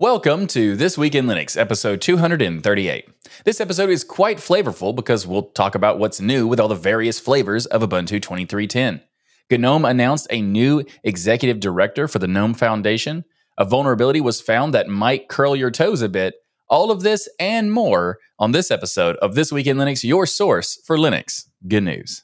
Welcome to This Week in Linux, episode 238. This episode is quite flavorful because we'll talk about what's new with all the various flavors of Ubuntu 2310. GNOME announced a new executive director for the GNOME Foundation. A vulnerability was found that might curl your toes a bit. All of this and more on this episode of This Week in Linux, your source for Linux. Good news.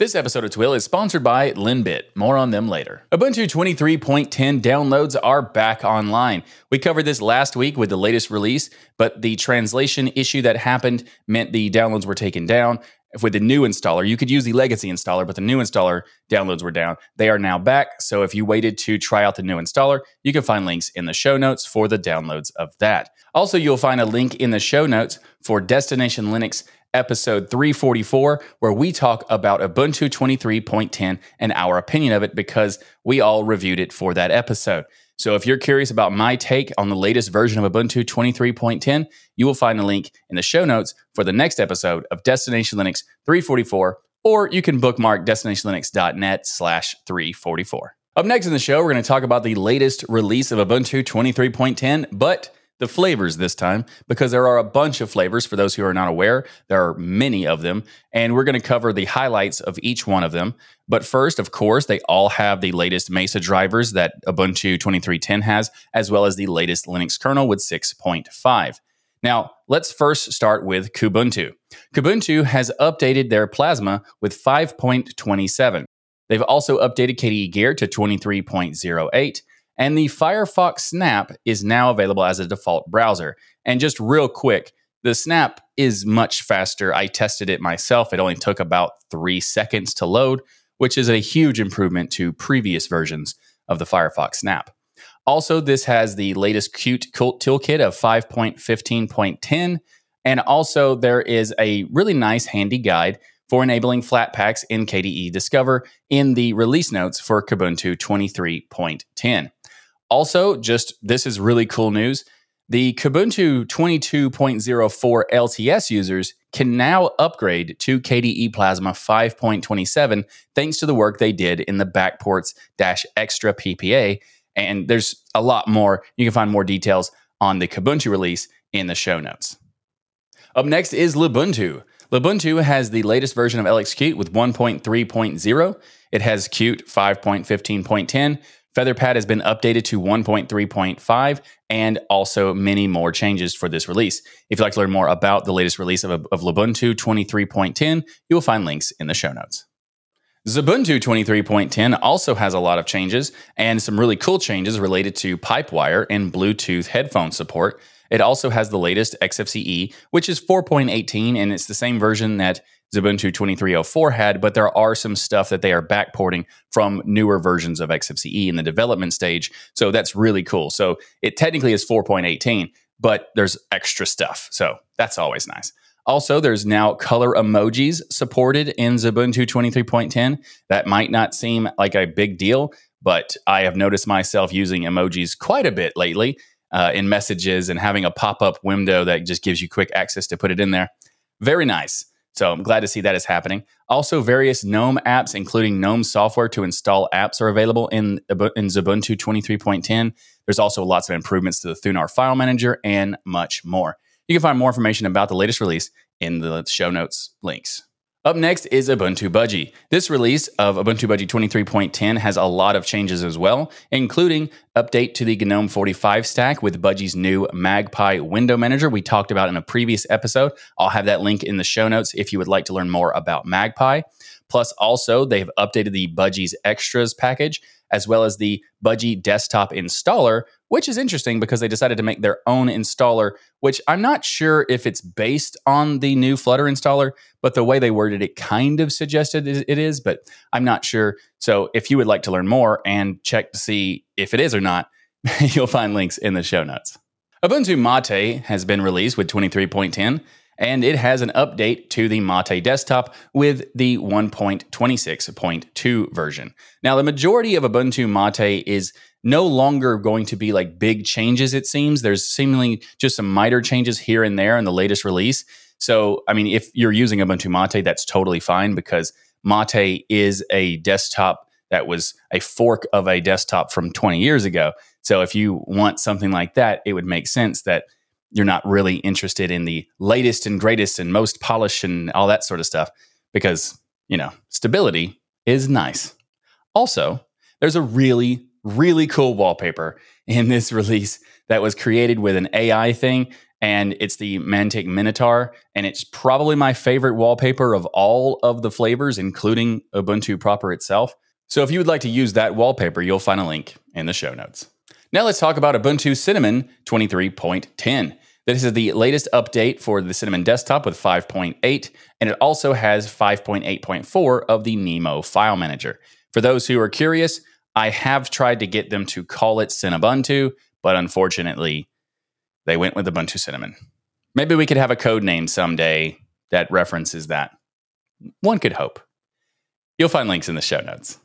This episode of Twill is sponsored by Linbit. More on them later. Ubuntu 23.10 downloads are back online. We covered this last week with the latest release, but the translation issue that happened meant the downloads were taken down. With the new installer, you could use the legacy installer, but the new installer downloads were down. They are now back. So if you waited to try out the new installer, you can find links in the show notes for the downloads of that. Also, you'll find a link in the show notes for Destination Linux episode 344, where we talk about Ubuntu 23.10 and our opinion of it because we all reviewed it for that episode. So if you're curious about my take on the latest version of Ubuntu 23.10, you will find a link in the show notes for the next episode of Destination Linux 344, or you can bookmark destinationlinux.net slash 344. Up next in the show, we're going to talk about the latest release of Ubuntu 23.10, but the flavors this time because there are a bunch of flavors for those who are not aware. There are many of them, and we're going to cover the highlights of each one of them. But first, of course, they all have the latest Mesa drivers that Ubuntu 23.10 has, as well as the latest Linux kernel with 6.5. Now, let's first start with Kubuntu. Kubuntu has updated their Plasma with 5.27. They've also updated KDE Gear to 23.08 and the Firefox Snap is now available as a default browser. And just real quick, the Snap is much faster. I tested it myself. It only took about three seconds to load, which is a huge improvement to previous versions of the Firefox Snap. Also, this has the latest Qt toolkit of 5.15.10. And also, there is a really nice handy guide for enabling Flatpaks in KDE Discover in the release notes for Kubuntu 23.10. Also, just this is really cool news. The Kubuntu 22.04 LTS users can now upgrade to KDE Plasma 5.27 thanks to the work they did in the backports extra PPA. And there's a lot more. You can find more details on the Kubuntu release in the show notes. Up next is Lubuntu. Lubuntu has the latest version of LXQt with 1.3.0. It has Qt 5.15.10, Featherpad has been updated to 1.3.5 and also many more changes for this release. If you'd like to learn more about the latest release of, of Lubuntu 23.10, you will find links in the show notes. Xubuntu 23.10 also has a lot of changes and some really cool changes related to Pipewire and Bluetooth headphone support. It also has the latest XFCE, which is 4.18, and it's the same version that Xubuntu 2304 had, but there are some stuff that they are backporting from newer versions of XFCE in the development stage. So that's really cool. So it technically is 4.18, but there's extra stuff. So that's always nice. Also, there's now color emojis supported in Xubuntu 23.10. That might not seem like a big deal, but I have noticed myself using emojis quite a bit lately uh, in messages and having a pop up window that just gives you quick access to put it in there. Very nice. So I'm glad to see that is happening. Also, various GNOME apps, including GNOME software to install apps, are available in, in Xubuntu 23.10. There's also lots of improvements to the Thunar file manager and much more. You can find more information about the latest release in the show notes links. Up next is Ubuntu Budgie. This release of Ubuntu Budgie 23.10 has a lot of changes as well, including update to the GNOME 45 stack with Budgie's new Magpie window manager we talked about in a previous episode. I'll have that link in the show notes if you would like to learn more about Magpie. Plus, also, they've updated the Budgie's Extras package as well as the Budgie desktop installer, which is interesting because they decided to make their own installer, which I'm not sure if it's based on the new Flutter installer, but the way they worded it kind of suggested it is, but I'm not sure. So if you would like to learn more and check to see if it is or not, you'll find links in the show notes. Ubuntu Mate has been released with 23.10 and it has an update to the Mate desktop with the 1.26.2 version. Now, the majority of Ubuntu Mate is no longer going to be like big changes, it seems. There's seemingly just some minor changes here and there in the latest release. So, I mean, if you're using Ubuntu Mate, that's totally fine because Mate is a desktop that was a fork of a desktop from 20 years ago. So if you want something like that, it would make sense that you're not really interested in the latest and greatest and most polished and all that sort of stuff because, you know, stability is nice. Also, there's a really, really cool wallpaper in this release that was created with an AI thing. And it's the Mantic Minotaur. And it's probably my favorite wallpaper of all of the flavors, including Ubuntu proper itself. So if you would like to use that wallpaper, you'll find a link in the show notes. Now let's talk about Ubuntu Cinnamon 23.10. This is the latest update for the Cinnamon desktop with 5.8, and it also has 5.8.4 of the Nemo file manager. For those who are curious, I have tried to get them to call it Cinnabuntu, but unfortunately, they went with Ubuntu Cinnamon. Maybe we could have a code name someday that references that. One could hope. You'll find links in the show notes.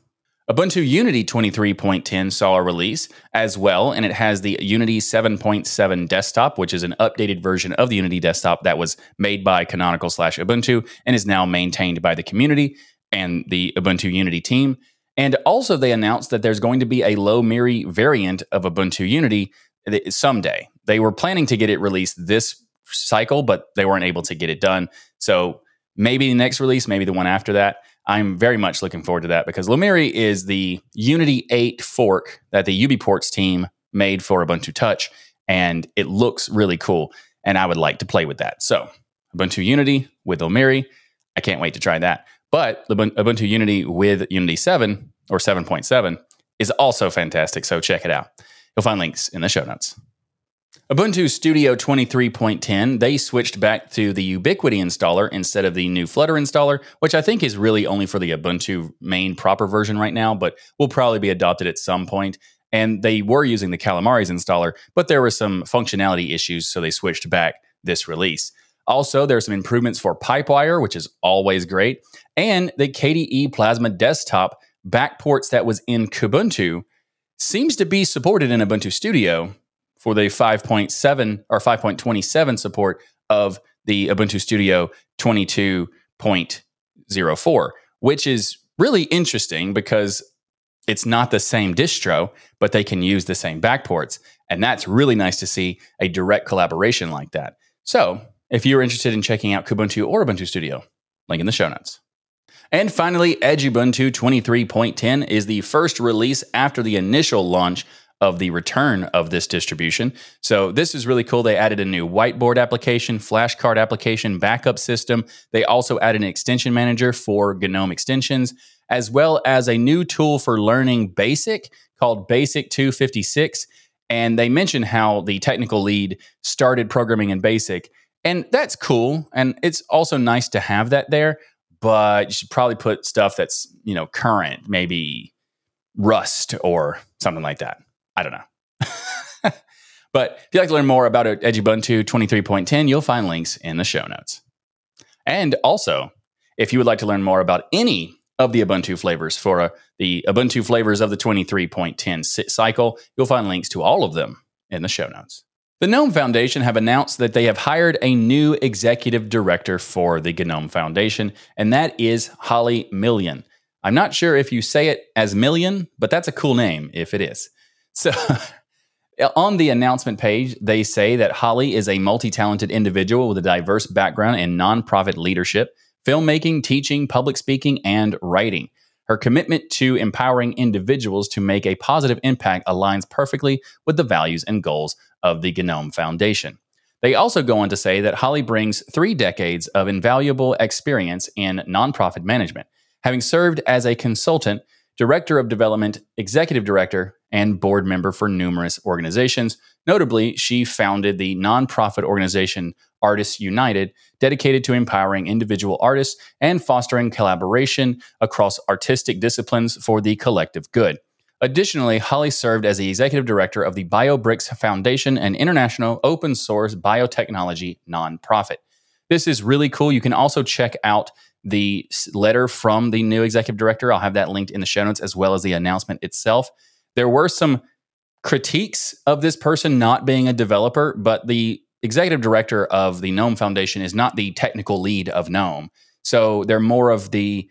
Ubuntu Unity 23.10 saw a release as well, and it has the Unity 7.7 desktop, which is an updated version of the Unity desktop that was made by Canonical slash Ubuntu and is now maintained by the community and the Ubuntu Unity team. And also, they announced that there's going to be a Lomiri variant of Ubuntu Unity someday. They were planning to get it released this cycle, but they weren't able to get it done. So maybe the next release, maybe the one after that. I'm very much looking forward to that because Lomiri is the Unity 8 fork that the UBports team made for Ubuntu Touch, and it looks really cool. And I would like to play with that. So, Ubuntu Unity with Lomiri, I can't wait to try that. But Ubuntu Unity with Unity 7 or 7.7 is also fantastic. So, check it out. You'll find links in the show notes. Ubuntu Studio 23.10, they switched back to the Ubiquity installer instead of the new Flutter installer, which I think is really only for the Ubuntu main proper version right now, but will probably be adopted at some point. And they were using the Calamares installer, but there were some functionality issues, so they switched back this release. Also, there are some improvements for Pipewire, which is always great, and the KDE Plasma Desktop backports that was in Kubuntu seems to be supported in Ubuntu Studio, for the 5.7 or 5.27 support of the Ubuntu Studio 22.04, which is really interesting because it's not the same distro, but they can use the same backports. And that's really nice to see a direct collaboration like that. So, if you're interested in checking out Kubuntu or Ubuntu Studio, link in the show notes. And finally, Edubuntu 23.10 is the first release after the initial launch of the return of this distribution. So this is really cool. They added a new whiteboard application, flashcard application, backup system. They also added an extension manager for GNOME extensions, as well as a new tool for learning BASIC called Basic 256. And they mentioned how the technical lead started programming in BASIC. And that's cool. And it's also nice to have that there, but you should probably put stuff that's, you know, current, maybe Rust or something like that. I don't know. but if you'd like to learn more about Edubuntu 23.10, you'll find links in the show notes. And also, if you would like to learn more about any of the Ubuntu flavors for uh, the Ubuntu flavors of the 23.10 cycle, you'll find links to all of them in the show notes. The GNOME Foundation have announced that they have hired a new executive director for the GNOME Foundation, and that is Holly Million. I'm not sure if you say it as Million, but that's a cool name if it is. So on the announcement page, they say that Holly is a multi talented individual with a diverse background in nonprofit leadership, filmmaking, teaching, public speaking, and writing. Her commitment to empowering individuals to make a positive impact aligns perfectly with the values and goals of the GNOME Foundation. They also go on to say that Holly brings three decades of invaluable experience in nonprofit management, having served as a consultant director of development, executive director, and board member for numerous organizations. Notably, she founded the nonprofit organization Artists United, dedicated to empowering individual artists and fostering collaboration across artistic disciplines for the collective good. Additionally, Holly served as the executive director of the BioBricks Foundation, an international open source biotechnology nonprofit. This is really cool. You can also check out the letter from the new executive director. I'll have that linked in the show notes as well as the announcement itself. There were some critiques of this person not being a developer, but the executive director of the GNOME Foundation is not the technical lead of GNOME. So they're more of the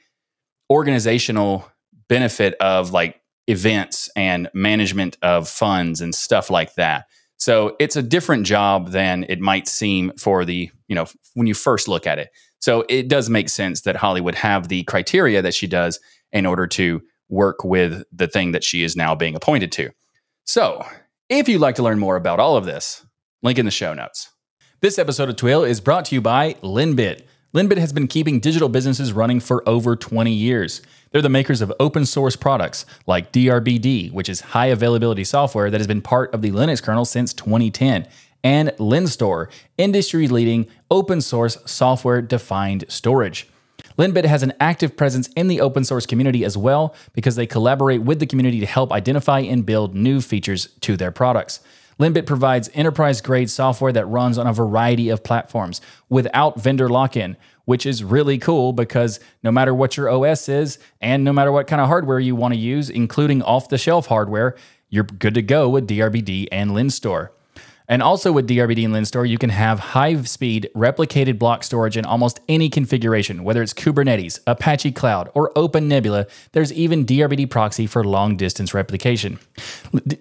organizational benefit of like events and management of funds and stuff like that. So it's a different job than it might seem for the, you know, when you first look at it. So it does make sense that Holly would have the criteria that she does in order to work with the thing that she is now being appointed to. So if you'd like to learn more about all of this, link in the show notes. This episode of Twill is brought to you by Linbit. Linbit has been keeping digital businesses running for over 20 years. They're the makers of open source products like DRBD, which is high availability software that has been part of the Linux kernel since 2010, and LINSTOR, industry leading open source software defined storage. Linbit has an active presence in the open source community as well because they collaborate with the community to help identify and build new features to their products. Linbit provides enterprise grade software that runs on a variety of platforms without vendor lock in, which is really cool because no matter what your OS is and no matter what kind of hardware you want to use, including off the shelf hardware, you're good to go with DRBD and LINSTOR. And also with DRBD and LINSTOR, you can have high speed replicated block storage in almost any configuration, whether it's Kubernetes, Apache Cloud, or Open Nebula. There's even DRBD proxy for long distance replication.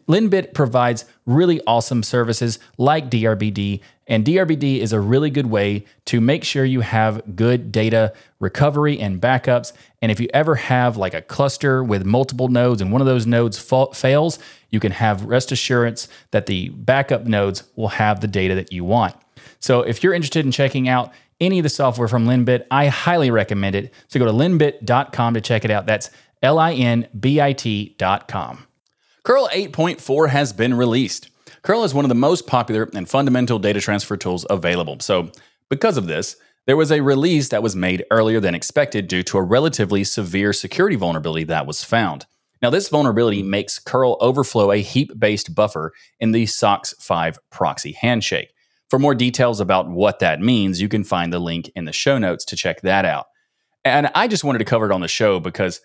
Linbit provides really awesome services like DRBD, and DRBD is a really good way to make sure you have good data recovery and backups. And if you ever have like a cluster with multiple nodes and one of those nodes fa- fails, you can have rest assurance that the backup nodes will have the data that you want. So if you're interested in checking out any of the software from Linbit, I highly recommend it. So go to linbit.com to check it out. That's L I N B I T.com. Curl 8.4 has been released. Curl is one of the most popular and fundamental data transfer tools available. So, because of this, there was a release that was made earlier than expected due to a relatively severe security vulnerability that was found. Now, this vulnerability makes curl overflow a heap based buffer in the SOCKS 5 proxy handshake. For more details about what that means, you can find the link in the show notes to check that out. And I just wanted to cover it on the show because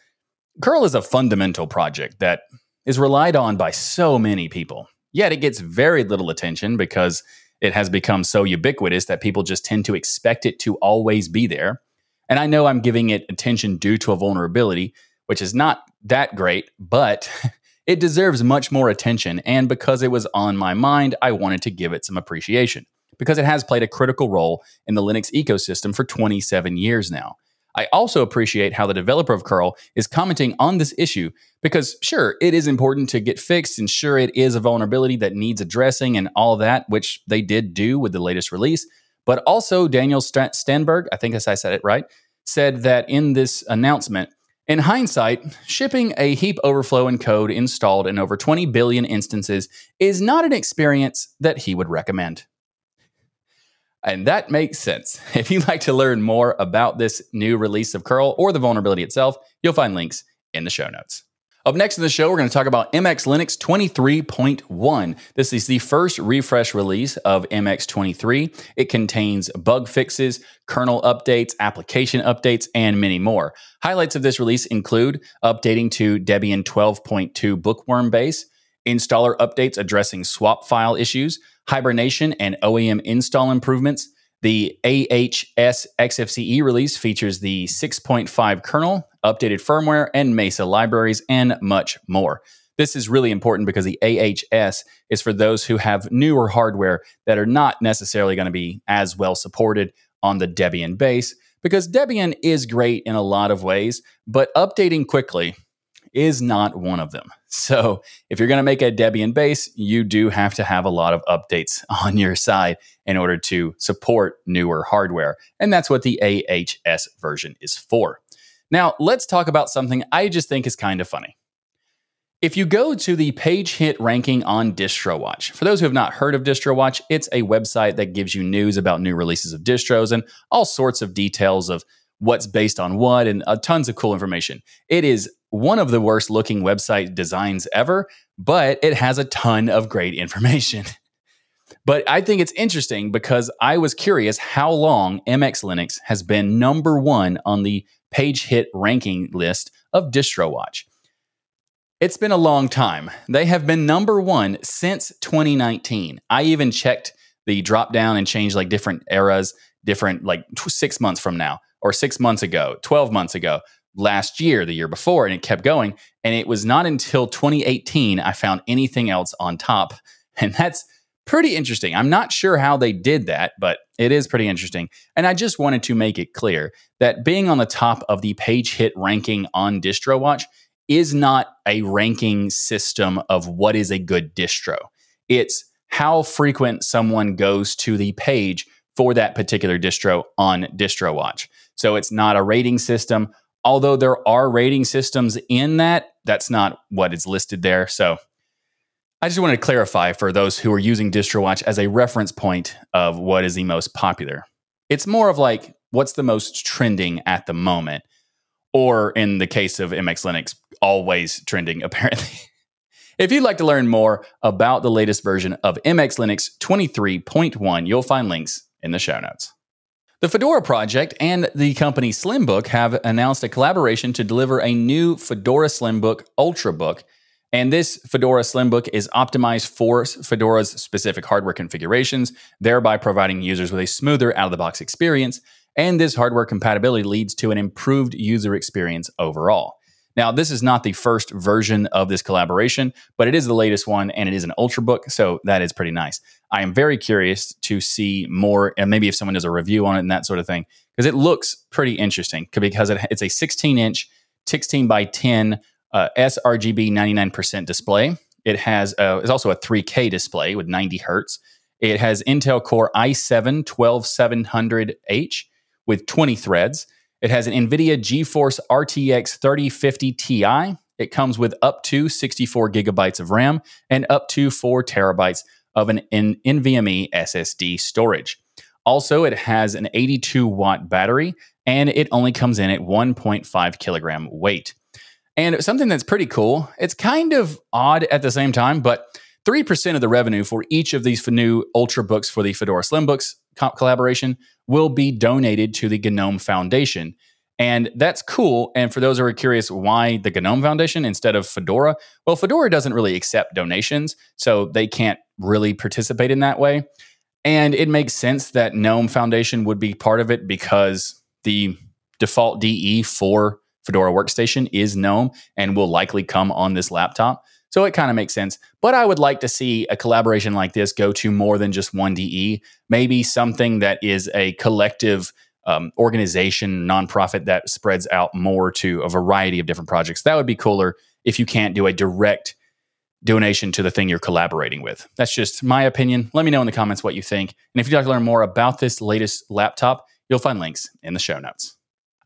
curl is a fundamental project that is relied on by so many people. Yet it gets very little attention because it has become so ubiquitous that people just tend to expect it to always be there. And I know I'm giving it attention due to a vulnerability, which is not that great, but it deserves much more attention. And because it was on my mind, I wanted to give it some appreciation because it has played a critical role in the Linux ecosystem for 27 years now. I also appreciate how the developer of curl is commenting on this issue because, sure, it is important to get fixed, and sure, it is a vulnerability that needs addressing and all that, which they did do with the latest release. But also, Daniel Stenberg, I think as I said it right, said that in this announcement, in hindsight, shipping a heap overflow and code installed in over 20 billion instances is not an experience that he would recommend. And that makes sense. If you'd like to learn more about this new release of curl or the vulnerability itself, you'll find links in the show notes. Up next in the show, we're going to talk about MX Linux 23.1. This is the first refresh release of MX 23. It contains bug fixes, kernel updates, application updates, and many more. Highlights of this release include updating to Debian 12.2 bookworm base, installer updates addressing swap file issues, hibernation and OEM install improvements, the AHS XFCE release features the 6.5 kernel, updated firmware, and Mesa libraries, and much more. This is really important because the AHS is for those who have newer hardware that are not necessarily going to be as well supported on the Debian base, because Debian is great in a lot of ways, but updating quickly is not one of them. So, if you're going to make a Debian base, you do have to have a lot of updates on your side in order to support newer hardware. And that's what the AHS version is for. Now, let's talk about something I just think is kind of funny. If you go to the page hit ranking on DistroWatch, for those who have not heard of DistroWatch, it's a website that gives you news about new releases of distros and all sorts of details of what's based on what and uh, tons of cool information. It is one of the worst looking website designs ever, but it has a ton of great information. but I think it's interesting because I was curious how long MX Linux has been number one on the page hit ranking list of DistroWatch. It's been a long time. They have been number one since 2019. I even checked the drop down and changed like different eras, different like six months from now or six months ago, 12 months ago, last year, the year before, and it kept going. And it was not until 2018 I found anything else on top. And that's pretty interesting. I'm not sure how they did that, but it is pretty interesting. And I just wanted to make it clear that being on the top of the page hit ranking on DistroWatch is not a ranking system of what is a good distro. It's how frequent someone goes to the page for that particular distro on DistroWatch. So it's not a rating system although there are rating systems in that, that's not what is listed there. So I just wanted to clarify for those who are using DistroWatch as a reference point of what is the most popular. It's more of like what's the most trending at the moment, or in the case of MX Linux, always trending, apparently. if you'd like to learn more about the latest version of MX Linux 23.1, you'll find links in the show notes. The Fedora project and the company Slimbook have announced a collaboration to deliver a new Fedora Slimbook Ultrabook. And this Fedora Slimbook is optimized for Fedora's specific hardware configurations, thereby providing users with a smoother out of the box experience. And this hardware compatibility leads to an improved user experience overall. Now, this is not the first version of this collaboration, but it is the latest one and it is an Ultrabook, so that is pretty nice. I am very curious to see more, and maybe if someone does a review on it and that sort of thing, because it looks pretty interesting because it, it's a 16 inch, 16 by 10 uh, sRGB 99% display. It has uh, it's also a 3K display with 90 hertz. It has Intel Core i7 12700H with 20 threads. It has an NVIDIA GeForce RTX 3050 Ti. It comes with up to 64 gigabytes of RAM and up to 4 terabytes of an NVMe SSD storage. Also, it has an 82 watt battery and it only comes in at 1.5 kilogram weight. And something that's pretty cool, it's kind of odd at the same time, but 3% of the revenue for each of these new Ultrabooks for the Fedora Slimbooks collaboration will be donated to the GNOME Foundation. And that's cool. And for those who are curious why the GNOME Foundation instead of Fedora, well, Fedora doesn't really accept donations, so they can't really participate in that way. And it makes sense that GNOME Foundation would be part of it because the default DE for Fedora Workstation is GNOME and will likely come on this laptop. So it kind of makes sense. But I would like to see a collaboration like this go to more than just one DE, maybe something that is a collective um, organization, nonprofit that spreads out more to a variety of different projects. That would be cooler if you can't do a direct donation to the thing you're collaborating with. That's just my opinion. Let me know in the comments what you think. And if you'd like to learn more about this latest laptop, you'll find links in the show notes.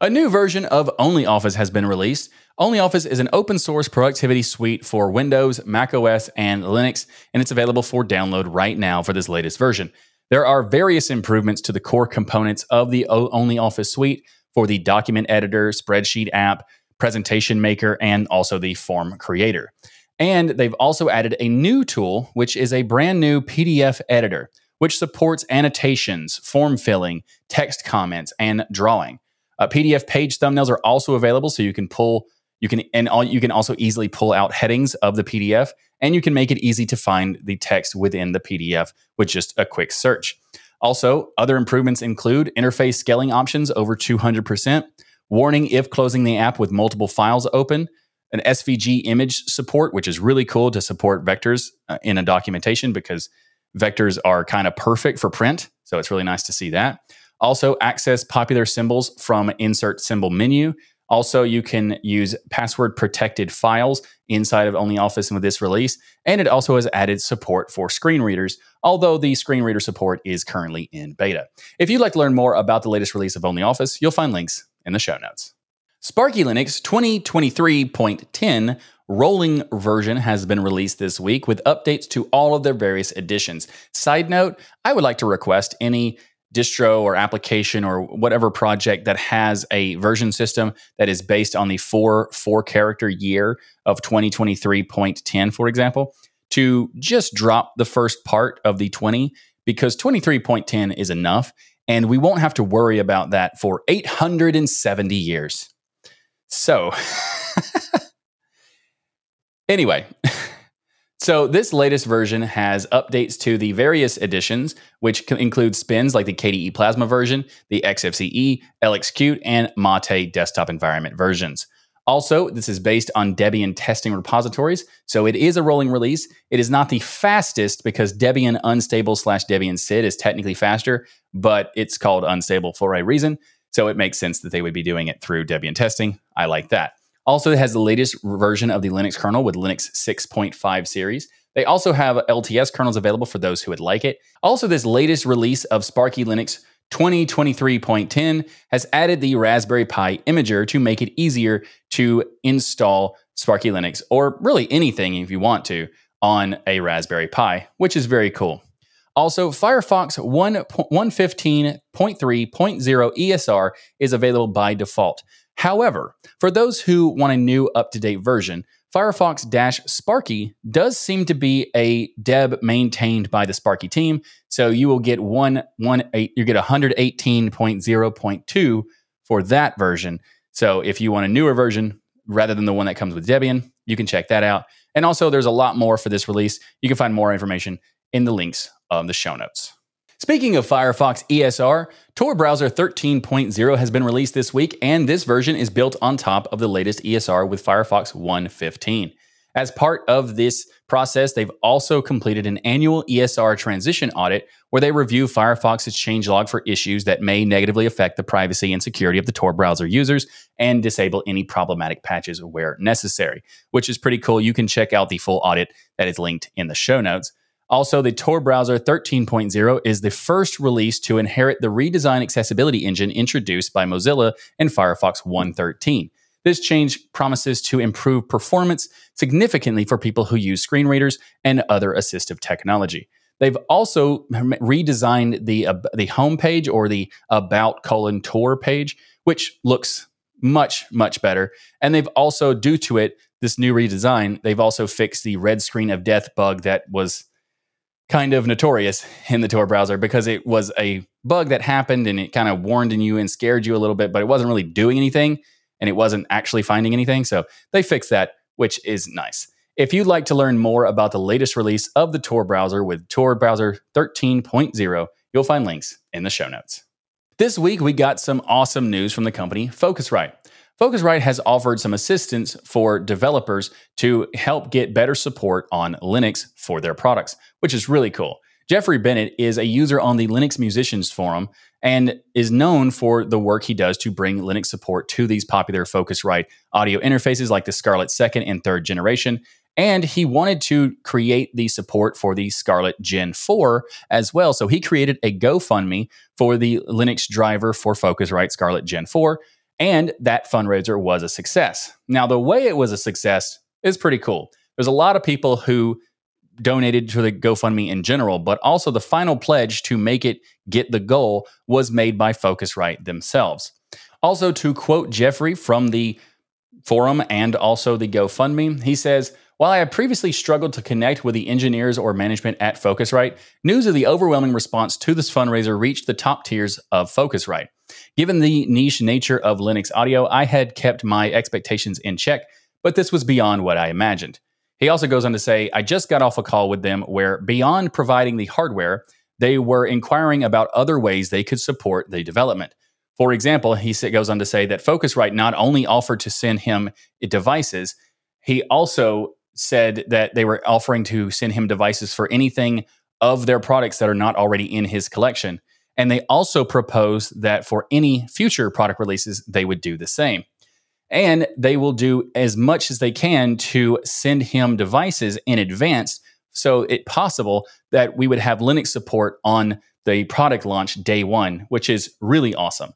A new version of OnlyOffice has been released. OnlyOffice is an open source productivity suite for Windows, Mac OS, and Linux, and it's available for download right now for this latest version. There are various improvements to the core components of the OnlyOffice suite for the document editor, spreadsheet app, presentation maker, and also the form creator. And they've also added a new tool, which is a brand new PDF editor, which supports annotations, form filling, text comments, and drawing. Uh, PDF page thumbnails are also available, so you can pull you can and all, you can also easily pull out headings of the PDF, and you can make it easy to find the text within the PDF with just a quick search. Also, other improvements include interface scaling options over 200%, warning if closing the app with multiple files open, an SVG image support, which is really cool to support vectors uh, in a documentation because vectors are kind of perfect for print. So it's really nice to see that. Also, access popular symbols from insert symbol menu. Also, you can use password protected files inside of OnlyOffice with this release. And it also has added support for screen readers, although the screen reader support is currently in beta. If you'd like to learn more about the latest release of OnlyOffice, you'll find links in the show notes. Sparky Linux 2023.10 rolling version has been released this week with updates to all of their various editions. Side note, I would like to request any distro or application or whatever project that has a version system that is based on the four four character year of 2023.10 for example to just drop the first part of the 20 because 23.10 is enough and we won't have to worry about that for 870 years. So anyway So, this latest version has updates to the various editions, which include spins like the KDE Plasma version, the XFCE, LXQt, and Mate desktop environment versions. Also, this is based on Debian testing repositories, so it is a rolling release. It is not the fastest because Debian unstable slash Debian SID is technically faster, but it's called unstable for a reason. So it makes sense that they would be doing it through Debian testing. I like that. Also, it has the latest version of the Linux kernel with Linux 6.5 series. They also have LTS kernels available for those who would like it. Also, this latest release of Sparky Linux 2023.10 has added the Raspberry Pi imager to make it easier to install Sparky Linux or really anything if you want to on a Raspberry Pi, which is very cool. Also, Firefox 115.3.0 ESR is available by default. However, for those who want a new up to date version, Firefox Sparky does seem to be a deb maintained by the Sparky team. So you will get one, one eight, you get 118.0.2 for that version. So if you want a newer version rather than the one that comes with Debian, you can check that out. And also, there's a lot more for this release. You can find more information in the links of the show notes. Speaking of Firefox ESR, Tor Browser 13.0 has been released this week, and this version is built on top of the latest ESR with Firefox 1.15. As part of this process, they've also completed an annual ESR transition audit where they review Firefox's changelog for issues that may negatively affect the privacy and security of the Tor browser users and disable any problematic patches where necessary, which is pretty cool. You can check out the full audit that is linked in the show notes. Also, the Tor Browser 13.0 is the first release to inherit the redesigned accessibility engine introduced by Mozilla in Firefox 1.13. This change promises to improve performance significantly for people who use screen readers and other assistive technology. They've also redesigned the uh, the homepage or the about colon Tor page, which looks much much better. And they've also, due to it, this new redesign, they've also fixed the red screen of death bug that was kind of notorious in the Tor browser because it was a bug that happened and it kind of warned in you and scared you a little bit, but it wasn't really doing anything and it wasn't actually finding anything. So they fixed that, which is nice. If you'd like to learn more about the latest release of the Tor browser with Tor browser 13.0, you'll find links in the show notes. This week, we got some awesome news from the company Focusrite. Focusrite has offered some assistance for developers to help get better support on Linux for their products, which is really cool. Geoffrey Bennett is a user on the Linux Musicians Forum and is known for the work he does to bring Linux support to these popular Focusrite audio interfaces like the Scarlett second and third generation. And he wanted to create the support for the Scarlett Gen 4 as well. So he created a GoFundMe for the Linux driver for Focusrite Scarlett Gen 4 and that fundraiser was a success. Now, the way it was a success is pretty cool. There's a lot of people who donated to the GoFundMe in general, but also the final pledge to make it get the goal was made by Focusrite themselves. Also, to quote Geoffrey from the forum and also the GoFundMe, he says, while I have previously struggled to connect with the engineers or management at Focusrite, news of the overwhelming response to this fundraiser reached the top tiers of Focusrite. Given the niche nature of Linux audio, I had kept my expectations in check, but this was beyond what I imagined. He also goes on to say, I just got off a call with them where, beyond providing the hardware, they were inquiring about other ways they could support the development. For example, he goes on to say that Focusrite not only offered to send him devices, he also said that they were offering to send him devices for anything of their products that are not already in his collection. And they also proposed that for any future product releases, they would do the same. And they will do as much as they can to send him devices in advance. So it's possible that we would have Linux support on the product launch day one, which is really awesome.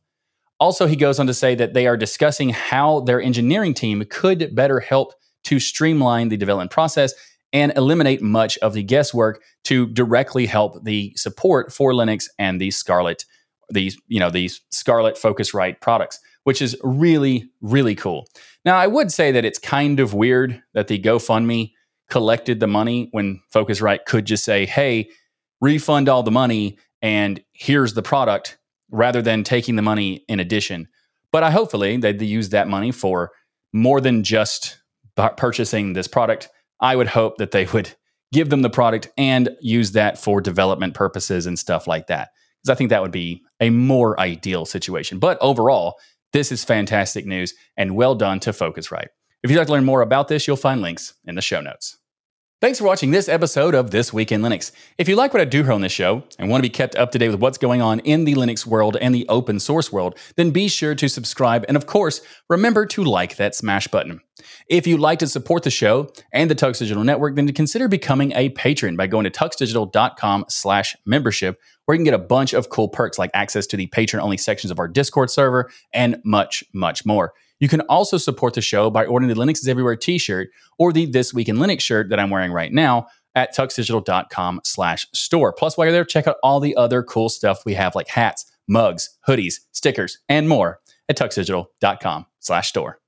Also, he goes on to say that they are discussing how their engineering team could better help to streamline the development process and eliminate much of the guesswork to directly help the support for Linux and the Scarlett, these, you know, these Scarlett Focusrite products, which is really, really cool. Now, I would say that it's kind of weird that the GoFundMe collected the money when Focusrite could just say, hey, refund all the money and here's the product rather than taking the money in addition. But I hopefully they use that money for more than just purchasing this product I would hope that they would give them the product and use that for development purposes and stuff like that. Because I think that would be a more ideal situation. But overall, this is fantastic news and well done to Focusrite. If you'd like to learn more about this, you'll find links in the show notes. Thanks for watching this episode of This Week in Linux. If you like what I do here on this show and want to be kept up to date with what's going on in the Linux world and the open source world, then be sure to subscribe and, of course, remember to like that smash button. If you'd like to support the show and the Tux Digital Network, then consider becoming a patron by going to tuxdigital.com slash membership, where you can get a bunch of cool perks like access to the patron-only sections of our Discord server and much, much more. You can also support the show by ordering the Linux is Everywhere t-shirt or the This Week in Linux shirt that I'm wearing right now at tuxdigital.com slash store. Plus, while you're there, check out all the other cool stuff we have like hats, mugs, hoodies, stickers, and more at tuxdigital.com slash store.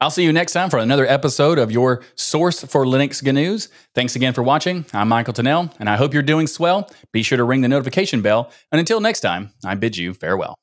I'll see you next time for another episode of your source for Linux GNUs. Thanks again for watching. I'm Michael Tunnell, and I hope you're doing swell. Be sure to ring the notification bell. And until next time, I bid you farewell.